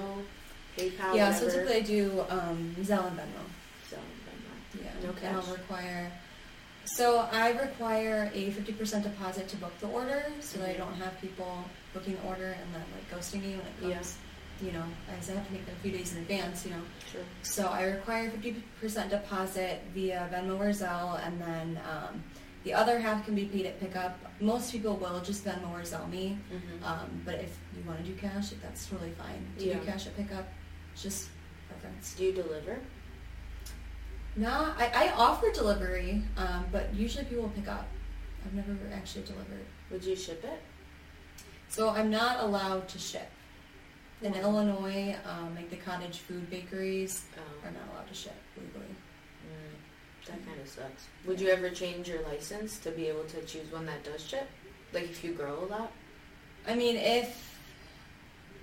PayPal, yeah, whatever? so typically I do um, Zelle and Venmo. So, Venmo. Yeah, No and I'll require. So I require a fifty percent deposit to book the order, so that I Mhm. don't have people booking the order and then like ghosting me when it Yeah. comes. You know, I have to make them a few days in advance. You know, Sure. so I require fifty percent deposit via Venmo or Zelle, and then um, the other half can be paid at pickup. Most people will just Venmo or Zelle me, Mm-hmm. um, but if you want to do cash, that's totally fine. Do Yeah. do cash at pickup, just preference. do you deliver? No, I, I offer delivery, um, but usually people pick up. I've never actually delivered. Would you ship it? So I'm not allowed to ship. In Illinois, um, like the cottage food bakeries Oh, are not allowed to ship that kind of sucks. Would you ever change your license to be able to choose one that does chip? Like if you grow a lot? I mean, if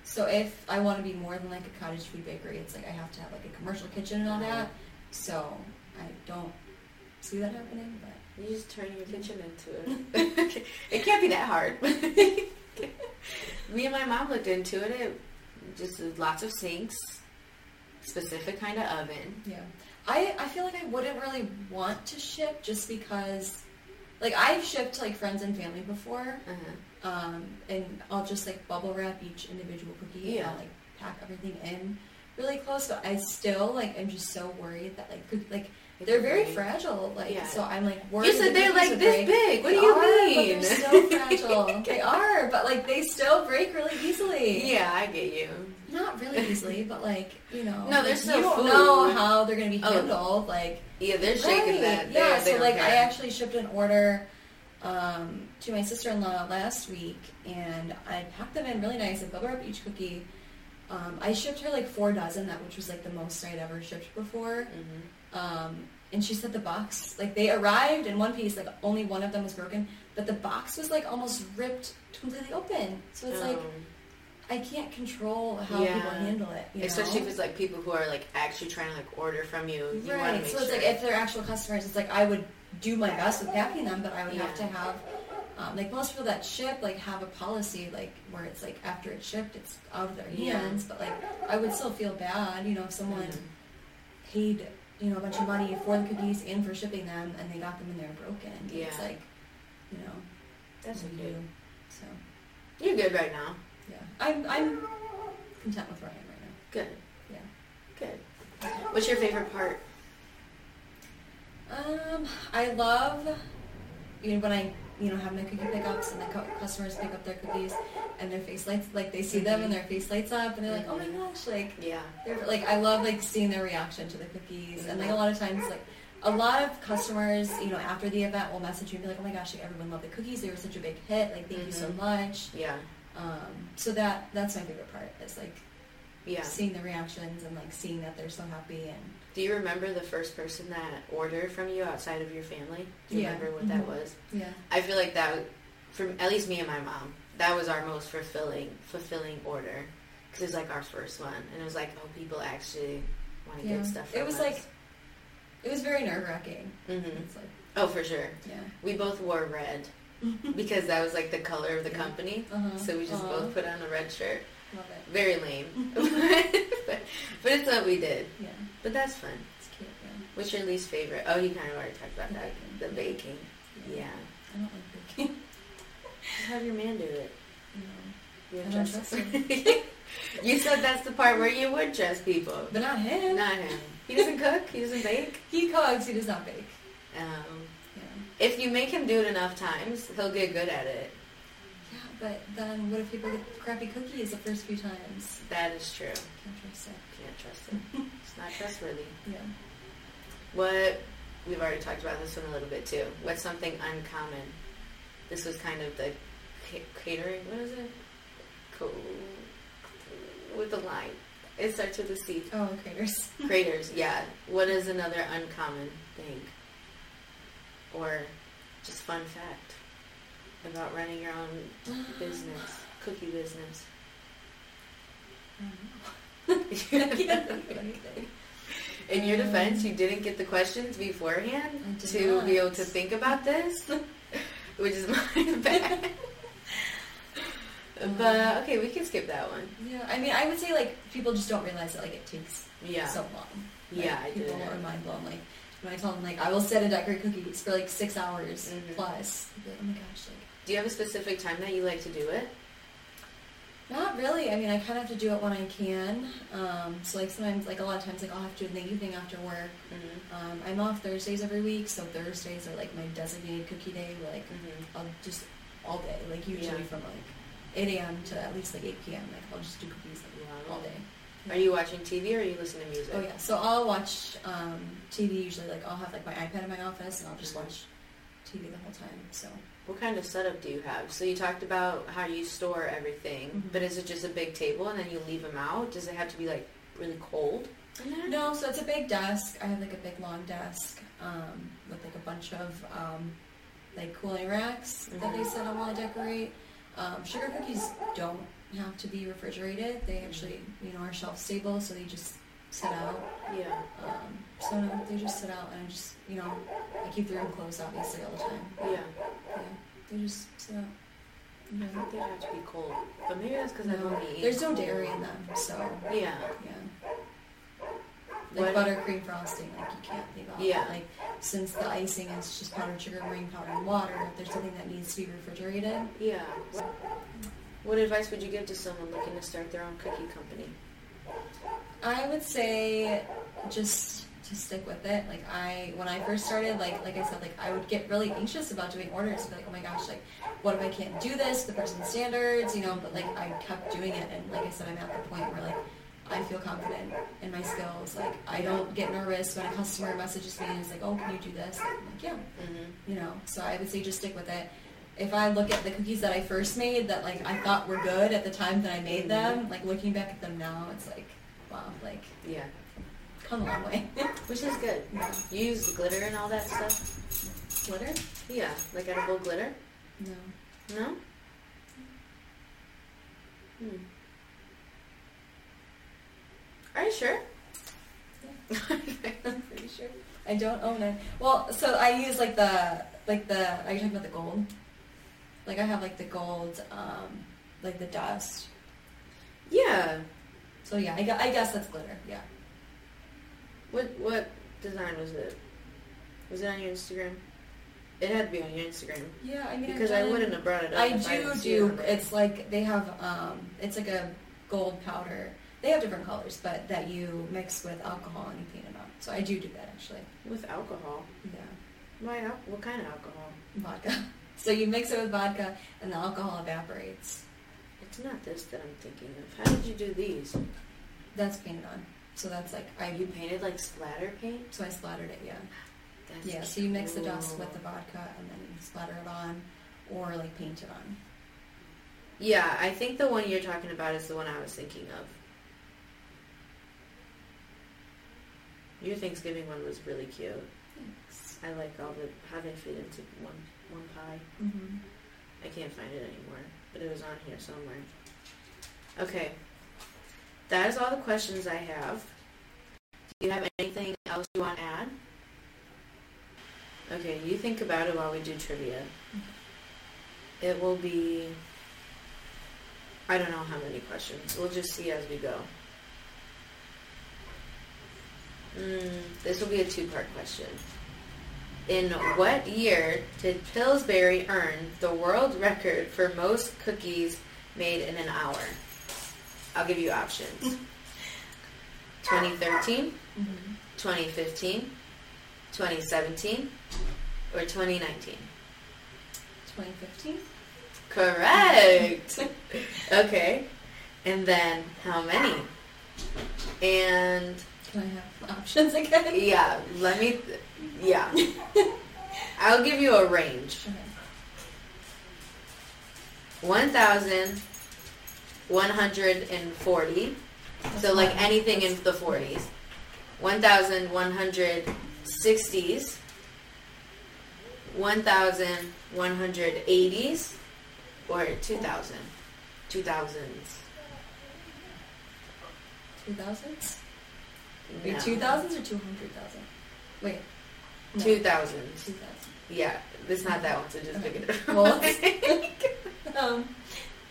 so, if I want to be more than like a cottage food bakery, it's like I have to have like a commercial kitchen and all uh-huh. that. So I don't see that happening, but You just turn your kitchen into it. (laughs) (laughs) it can't be that hard. (laughs) Me and my mom looked into it. It just lots of sinks, specific kind of oven. Yeah. I, I feel like I wouldn't really want to ship just because, like, I've shipped like, friends and family before, Uh-huh. um, and I'll just, like, bubble wrap each individual cookie Yeah. and I'll, like, pack everything in really close, but I still, like, I'm just so worried that, like, cook- like, they're very fragile. fragile, like, Yeah. so I'm, like, worried You said they're like this break. big. What They do you are, mean? They're so (laughs) fragile. they are, but, like, they still break really easily. Yeah, I get you. Not really easily, but, like, you know. No, they're like, still You don't food. know how they're going to be Oh. handled, like... Yeah, they're shaking Right, that. Yeah, They're- they so like I actually shipped an order um, to my sister-in-law last week, and I packed them in really nice. I bubble wrap each cookie. Um, I shipped her like four dozen, that which was like the most I'd ever shipped before. Mhm. Um, and she said the box, like they arrived in one piece, like only one of them was broken, but the box was like almost ripped completely open. So it's like Um, I can't control how Yeah. people handle it. You especially know? if it's like people who are like actually trying to like order from you. You Right. make So it's sure. like if they're actual customers, it's like I would do my best with packing them, but I would have to have um, like most people that ship like have a policy like where it's like after it's shipped, it's out of their Yeah. hands. But like I would still feel bad, you know, if someone Mhm. paid you know a bunch of money for the cookies and for shipping them, and they got them and they're broken. Yeah. It's Yeah. like you know That's what you do? So You're good right now. Yeah, I'm I'm content with where I am right now. Good. Yeah. Good. What's your favorite part? Um, I love you know when I you know have my cookie pickups and the cu- customers pick up their cookies and their face lights like they see them mm-hmm. and their face lights up and they're like oh my mm-hmm. gosh like Yeah. they're like I love like seeing their reaction to the cookies and like a mm-hmm. lot of times like a lot of customers you know after the event will message you and be like oh my gosh like everyone loved the cookies they were such a big hit like thank you so much Yeah. Um, so that that's my favorite part is like Yeah. seeing the reactions and like seeing that they're so happy and Do you remember the first person that ordered from you outside of your family? Do you Yeah. remember what that Mhm. was? yeah I feel like that, from at least me and my mom, that was our most fulfilling fulfilling order because it was like our first one, and it was like, oh, people actually want to Yeah. get stuff. It was us. like it was very nerve wracking. hmm It's like oh, for sure. yeah. We both wore red (laughs) because that was like the color of the company. Uh-huh. So we just Aw. both put on a red shirt. Love it. Very lame, (laughs) (laughs) but, but it's what we did. Yeah, But that's fun. it's cute. Yeah. What's your least favorite? Oh, you kind of already talked about The that. baking. The baking. Yeah. I don't like baking. Just have your man do it. No. You I don't trust him. you said that's the part where you would trust people. But not him. Not him. He doesn't cook. He doesn't bake. He cooks. He does not bake. Um, Yeah. If you make him do it enough times, he'll get good at it. Yeah, but then what if people get crappy cookies the first few times? That is true. Can't trust it. Can't trust it. It's not trustworthy. Yeah. What we've already talked about this one a little bit too. What's something uncommon? This was kind of the ca- catering. What is it? Co- with the line. It starts with a C. Oh, craters. (laughs) Craters. Yeah. What is another uncommon thing, or just fun fact about running your own business? cookie business? (laughs) I can't think of anything. In your defense, you didn't get the questions beforehand to be able to think about this, (laughs) which is (laughs) my bad. but okay, we can skip that one. Yeah, I mean, I would say like people just don't realize that like it takes Yeah, so long. Like, yeah, I people did. are mind blown. Like when I tell them like I will sit and decorate cookies for like six hours Mhm. plus. Like, oh my gosh, like Do you have a specific time that you like to do it? not really. I mean, I kind of have to do it when I can. Um, so like sometimes, like a lot of times, like I'll have to do it in the evening after work. Mm-hmm. Um, I'm off Thursdays every week, so Thursdays are like my designated cookie day. Where like Mm-hmm. I'll just all day, like usually Yeah. from like 8 a.m. to at least like 8 p.m. Like I'll just do cookies like, Wow. all day. Are you watching TV or are you listening to music? Oh yeah, so I'll watch um, TV usually. Like I'll have like my iPad in my office, and I'll just watch TV the whole time. So What kind of setup do you have? So you talked about how you store everything, Mhm. but is it just a big table and then you leave them out? Does it have to be like really cold? no, so it's a big desk. I have like a big long desk um, with like a bunch of um, like cooling racks that they said I want to decorate. Um, sugar cookies don't have to be refrigerated. They actually, you know, are shelf stable, so they just sit out. Yeah. Um, so no, they just sit out, and I just, you know, I keep the room closed obviously all the time. Yeah. Yeah, they just sit out. I Yeah. think they have to be cold, but maybe that's because I've No, only eaten there's no dairy in them, so Yeah. yeah. Like What- buttercream frosting, like you can't leave out. Yeah. Like since the icing is just powdered sugar, meringue powder, and water, if there's something that needs to be refrigerated, Yeah. What advice would you give to someone looking to start their own cookie company? I would say just to stick with it. Like I, when I first started, like like I said, like I would get really anxious about doing orders. Be like, oh my gosh, like what if I can't do this? The person's standards, you know. But like I kept doing it, and like I said, I'm at the point where like I feel confident in my skills. Like I don't get nervous when a customer messages me and is like, oh, can you do this? I'm like, yeah, Mm-hmm. you know. So I would say just stick with it. If I look at the cookies that I first made that like I thought were good at the time that I made them, like looking back at them now, it's like, wow, like Yeah. come a long way. (laughs) Which is good. yeah. You use glitter and all that stuff? Glitter? Yeah. Like edible glitter? No. No? Hmm. Are you sure? (laughs) I'm pretty sure. I don't own it. Well, so I use like the like the. Are you talking about the gold? Like I have like the gold, um, like the dust. yeah. So yeah, I, gu- I guess that's glitter. Yeah. What what design was it? Was it on your Instagram? It had to be on your Instagram Yeah, I mean because I wouldn't have brought it up. I if do didn't see it do. It's like they have. Um, it's like a gold powder. They have different colors, but that you mix with alcohol and you paint it up. So I do do that actually. with alcohol. Yeah. Why? al- What kind of alcohol? Vodka. (laughs) So you mix it with vodka, and the alcohol evaporates. It's not this that I'm thinking of. How did you do these? That's painted on. So that's like I. You painted like splatter paint. So I splattered it. Yeah. That's Yeah. So you mix the dust with the vodka, and then you splatter it on, or like paint it on. Yeah, I think the one you're talking about is the one I was thinking of. Your Thanksgiving one was really cute. Thanks. I like all the how they fit into one one pie. Mm-hmm. I can't find it anymore, but it was on here somewhere. Okay, that is all the questions I have. Do you have anything else you want to add? Okay, you think about it while we do trivia. It will be. I don't know how many questions. We'll just see as we go. Mm, this will be a two part question. In what year did Pillsbury earn the world record for most cookies made in an hour? I'll give you options 2013, Mm-hmm. 2015, 2017, or 2019. 2015. Correct. (laughs) okay. And then how many? And can I have options again? Yeah, let me. Th- yeah. (laughs) I'll give you a range. Okay. 1,140. So, like anything in the 40s. 1,160s. 1,180s. Or 2,000. 2000s. 2000s? Be two thousands or two hundred thousand? Wait. No. Two thousand. Yeah, it's not that one, so just pick it up. Well, (laughs) (laughs) um,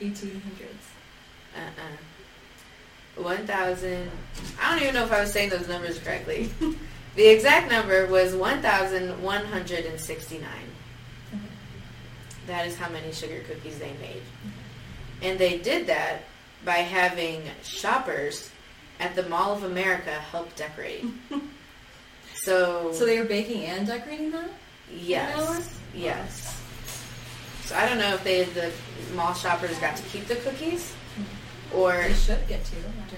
eighteen hundreds. Uh uh. One thousand. I don't even know if I was saying those numbers correctly. the exact number was one thousand one hundred and sixty-nine. That is how many sugar cookies they made, and they did that by having shoppers at the Mall of America help decorate. (laughs) so, So they were baking and decorating that? yes. Yes. So I don't know if they the mall shoppers got to keep the cookies hmm. or They should get to after.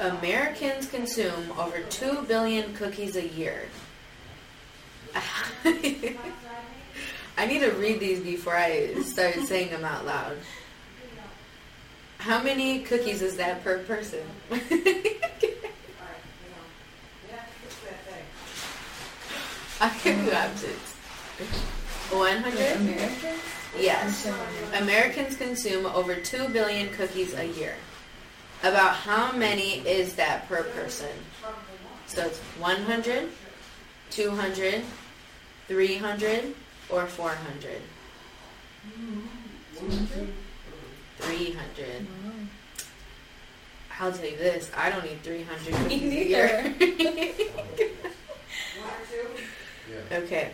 Americans consume over 2 billion cookies a year. (laughs) I need to read these before I start saying them out loud. How many cookies is that per person? (laughs) I you options. 100? Americans? Yes. Americans consume over 2 billion cookies a year. About how many is that per person? So it's 100, 200, 300, or 400? 300. Wow. Mm-hmm. I'll tell you this, I don't need 300 (laughs) Me cookies a neither. year. (laughs) okay.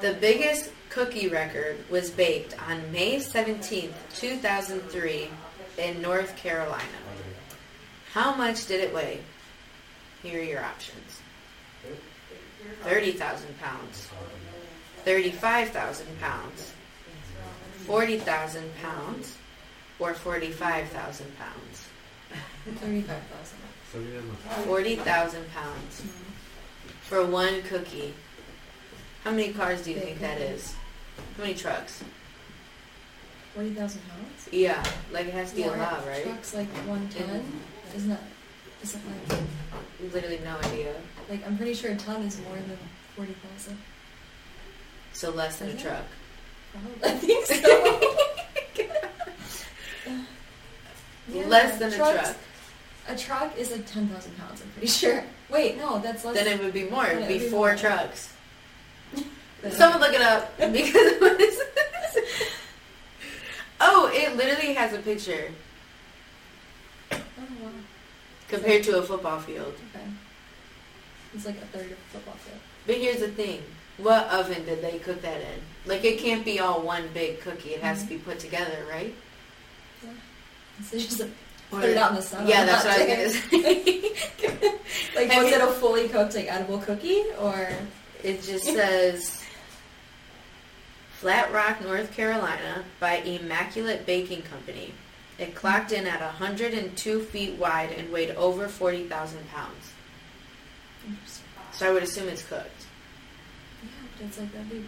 The biggest cookie record was baked on May 17th, 2003 in North Carolina. How much did it weigh? Here are your options. 30,000 pounds, 35,000 pounds, 40,000 pounds, or 45,000 pounds. Thirty-five thousand. 40,000 pounds for one cookie. How many cars do you think that is? How many trucks? Forty thousand pounds? Yeah, like it has to be a Or lot, right? Trucks like one ton? Mm-hmm. Isn't that, isn't like, Literally no idea. like, I'm pretty sure a ton is more than forty thousand. So less than a Is it? truck. I think so. (laughs) Yeah, less than a truck. A truck is like ten thousand pounds, I'm pretty sure. Wait, no, that's less Then it would be more. It would be Yeah, four more. trucks. (laughs) Someone look it up (laughs) because what is this? Oh, it literally has a picture Oh, wow. compared to a football field. Okay. It's like a third of a football field. But here's the thing. What oven did they cook that in? Like it can't be all one big cookie. It has to be mm-hmm. put together, right? Yeah. So just a, put it out in the sun. Yeah, that's what I hot was gonna. Like, Have was you- it a fully cooked, like, edible cookie? Or. It just says Flat Rock, North Carolina by Immaculate Baking Company. It clocked in at 102 feet wide and weighed over 40,000 pounds. So I would assume it's cooked. Yeah, but it's like, that'd be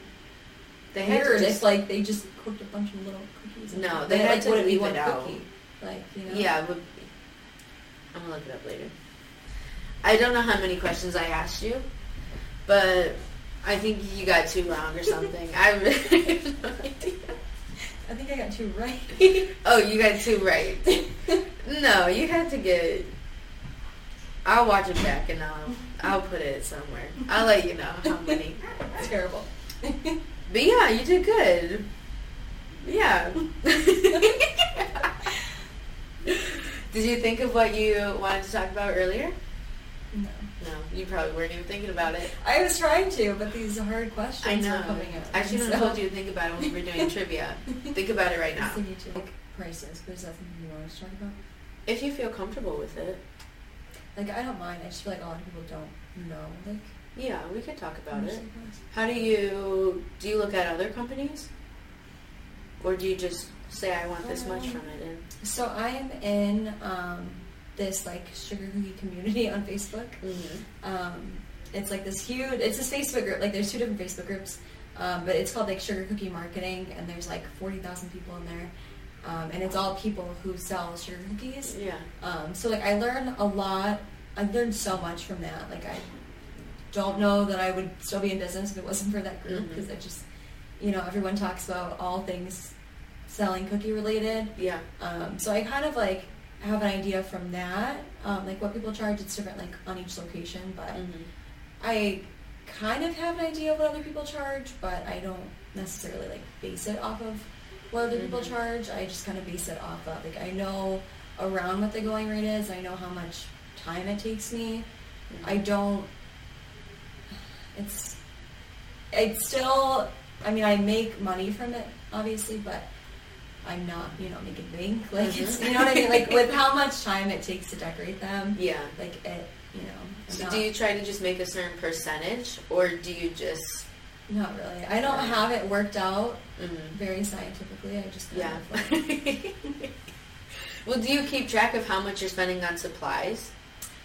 They had to just, like, they just cooked a bunch of little cookies. No, stuff. they Then, had like, to would it leave one it out. cookie? Like, you know? yeah, it would be. I'm gonna look it up later. I don't know how many questions I asked you, but I think you got two wrong or something. I really have (laughs) no idea. I think I got two right. (laughs) Oh, you got two right. no, you had to get. I'll watch it back and I'll I'll put it somewhere. I'll let you know how many. (laughs) Terrible. (laughs) But yeah, you did good. Yeah. (laughs) did you think of what you wanted to talk about earlier? No. No, you probably weren't even thinking about it. I was trying to, but these are hard questions I know. were coming up. I shouldn't so- told you to think about it when we were doing (laughs) trivia. Think about it right I was now. thinking too. Like prices, but is that something you want to talk about? If you feel comfortable with it, Like I don't mind. I just feel like a lot of people don't know. Like yeah, we could talk about it. How do you do? You look at other companies, or do you just say I want this much from it? And So I am in um, this like sugar cookie community on Facebook. Um, it's like this huge. It's this Facebook group. Like there's two different Facebook groups, um, but it's called like Sugar Cookie Marketing, and there's like forty thousand people in there, um, and it's all people who sell sugar cookies. yeah, Um, so like I learn a lot. I learned so much from that. Like I don't know that I would still be in business if it wasn't for that group because I just you know, everyone talks about all things selling cookie related. Yeah. Um, so I kind of like have an idea from that, um, like what people charge. It's different like on each location, but Mhm. I kind of have an idea of what other people charge, but I don't necessarily like base it off of what other people Mhm. charge. I just kind of base it off of like I know around what the going rate is. I know how much time it takes me. I don't. It's. It's still. I mean, I make money from it, obviously, but I'm not, you know, making bank. Like, it's, Mhm. you know what I mean? Like, with how much time it takes to decorate them, Yeah. like, it, you know. I'm So not, do you try to just make a certain percentage, or do you just? Not really. I don't have it worked out Mhm. very scientifically. I just kind Yeah. of like, (laughs) well, do you keep track of how much you're spending on supplies?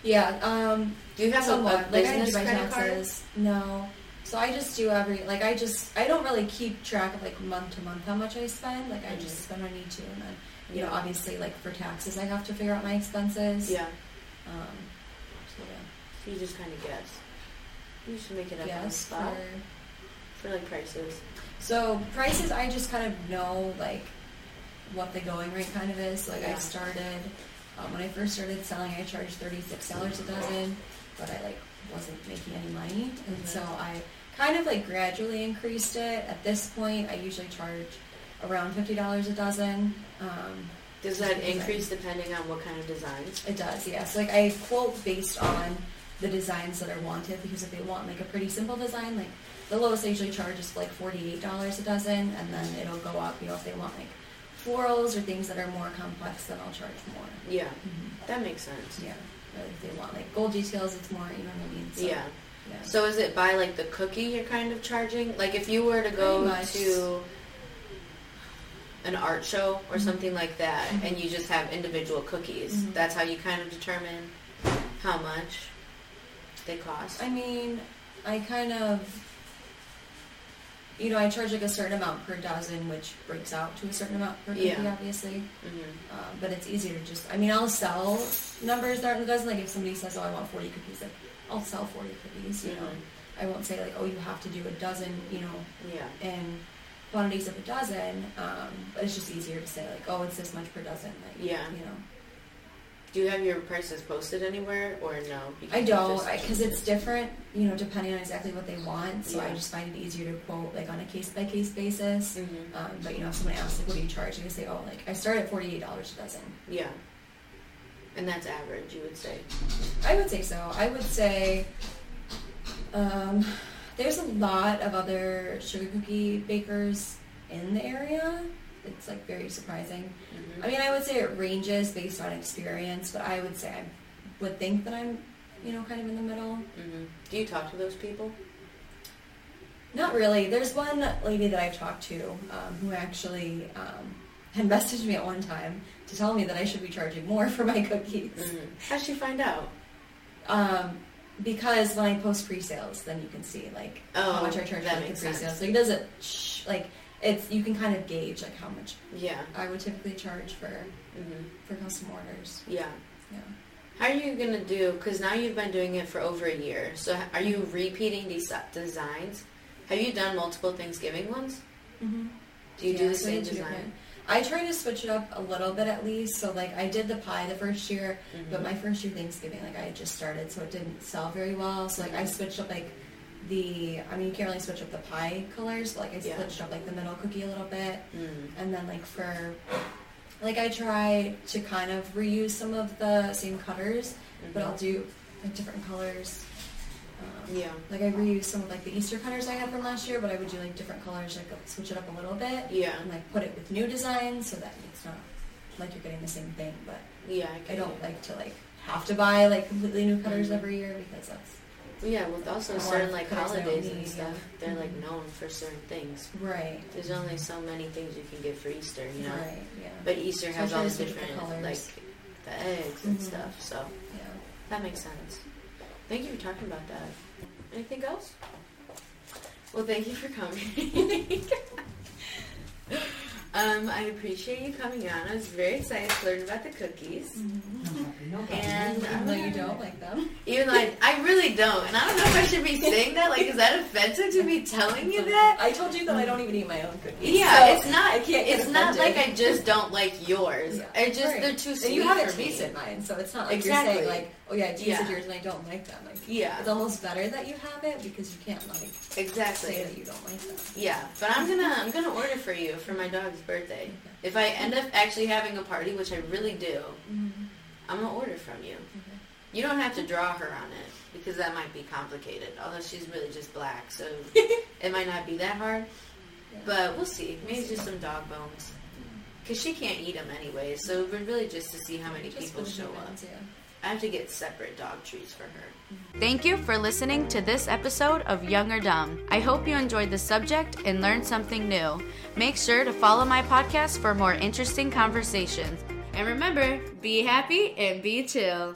Yeah. Um, Do you have a, a. Like I do business my credit card? taxes. No. So I just do every like I just I don't really keep track of like month to month how much I spend. Like I just Mhm. spend what I need to, and then you know obviously like for taxes I have to figure out my expenses. Yeah. Um, so So you just kind of guess. You should make it yeah. up on the Yes. spot For, for like prices. so prices I just kind of know like what the going rate kind of is. Like Yeah. I started um, when I first started selling, I charged thirty six dollars a dozen, but I like wasn't making any money, and Mhm. so I kind of like gradually increased it. At this point, I usually charge around fifty dollars a dozen. Um, Does that increase depending on what kind of designs? it does, yes. Like I quote based on the designs that are wanted because if they want like a pretty simple design, like the lowest I usually charge is like forty eight dollars a dozen, and then it'll go up. You know, if they want like florals or things that are more complex, then I'll charge more. Yeah, that makes sense. Yeah. Or if they want like gold details, it's more. You know what I mean? So, yeah. Yeah. So is it by like the cookie you're kind of charging? Like if you were to go to an art show or Mhm. something like that Mhm. and you just have individual cookies, Mhm. that's how you kind of determine how much they cost. I mean, I kind of, you know, I charge like a certain amount per dozen, which breaks out to a certain amount per cookie, Yeah. obviously. hmm Um, but it's easier to just, I mean, I'll sell numbers that are in the dozen. Like if somebody says, oh, I want 40 cookies, like I'll sell 40 cookies, you know. Mhm. I won't say like, oh, you have to do a dozen, you know, Yeah. in quantities of a dozen. Um, but it's just easier to say like, oh, it's this much per dozen. Like, Yeah. You know. Do you have your prices posted anywhere or no? I don't, because it's different, you know, depending on exactly what they want. So I just find it easier to quote like on a case by case basis. Mhm. Um, but you know, if someone asks like, "What do you charge?" I can say, "Oh, like I start at forty eight dollars a dozen." Yeah. And that's average, you would say. I would say so. I would say um, there's a lot of other sugar cookie bakers in the area. It's like very surprising. Mhm. I mean, I would say it ranges based on experience, but I would say I would think that I'm, you know, kind of in the middle. Mhm. Do you talk to those people? Not really. There's one lady that I've talked to um, who actually um, had (laughs) messaged me at one time to tell me that I should be charging more for my cookies. Mhm. How'd she find out? Um, because when I post pre-sales, then you can see like Oh, how much I charge for the pre-sales. sense. Like, does it shh, like it's you can kind of gauge like how much Yeah. I would typically charge for hmm for custom orders. Yeah. Yeah. How are you gonna do? Because now you've been doing it for over a year. So are you repeating these designs? Have you done multiple Thanksgiving ones? Mm-hmm. Do you do the same design? I try to switch it up a little bit at least. So like I did the pie the first year, Mhm. but my first year Thanksgiving like I had just started, so it didn't sell very well. So like I switched up like the I mean you can't really switch up the pie colors. But, like I Yeah. switched up like the middle cookie a little bit, Mm. and then like for like I try to kind of reuse some of the same cutters, but Mhm. I'll do like different colors. Um, Yeah. like I reuse some of like the Easter cutters I had from last year, but I would do like different colors, like switch it up a little bit Yeah. and like put it with new designs so that it's not like you're getting the same thing. But Yeah. I get don't like to like have to buy like completely new cutters Mhm. every year because that's Yeah. With also certain like colors I don't holidays and stuff, they're like Mhm. known for certain things. right. There's only so many things you can get for Easter, you know. Right. Yeah. But Easter has all these the switch up the different like the eggs and Mhm. stuff. So yeah. that makes sense. Thank you for talking about that. Anything else? Well, thank you for coming. (laughs) um, I appreciate you coming on. I was very excited to learn about the cookies. Mm-hmm. No problem. And Even I'm though you don't like them. Even though I, I really don't, and I don't know if I should be saying that. Like, is that offensive to be telling you that? I told you that I don't even eat my own cookies. Yeah, so it's not. I can't get it's not like I just don't like yours. Yeah. I just Right. they're too sweet And you haven't for me. tasted mine, so it's not like Exactly. you're saying like, oh yeah, tasted Yeah. yours and I don't like them. Like, Yeah. it's almost better that you have it because you can't like Exactly. say that you don't like them. Yeah, but I'm gonna I'm gonna order for you for my dog's birthday. If I end up actually having a party, which I really do, mm-hmm. I'm gonna order from you. You don't have to draw her on it because that might be complicated. Although she's really just black, so (laughs) it might not be that hard. Yeah. But we'll see. Maybe just some dog bones. Mm. Because she can't eat them anyway, so we're really just to see how many Just people show up. yeah. I have to get separate dog treats for her. Thank you for listening to this episode of Young or Dumb. I hope you enjoyed the subject and learned something new. Make sure to follow my podcast for more interesting conversations. And remember, be happy and be chill.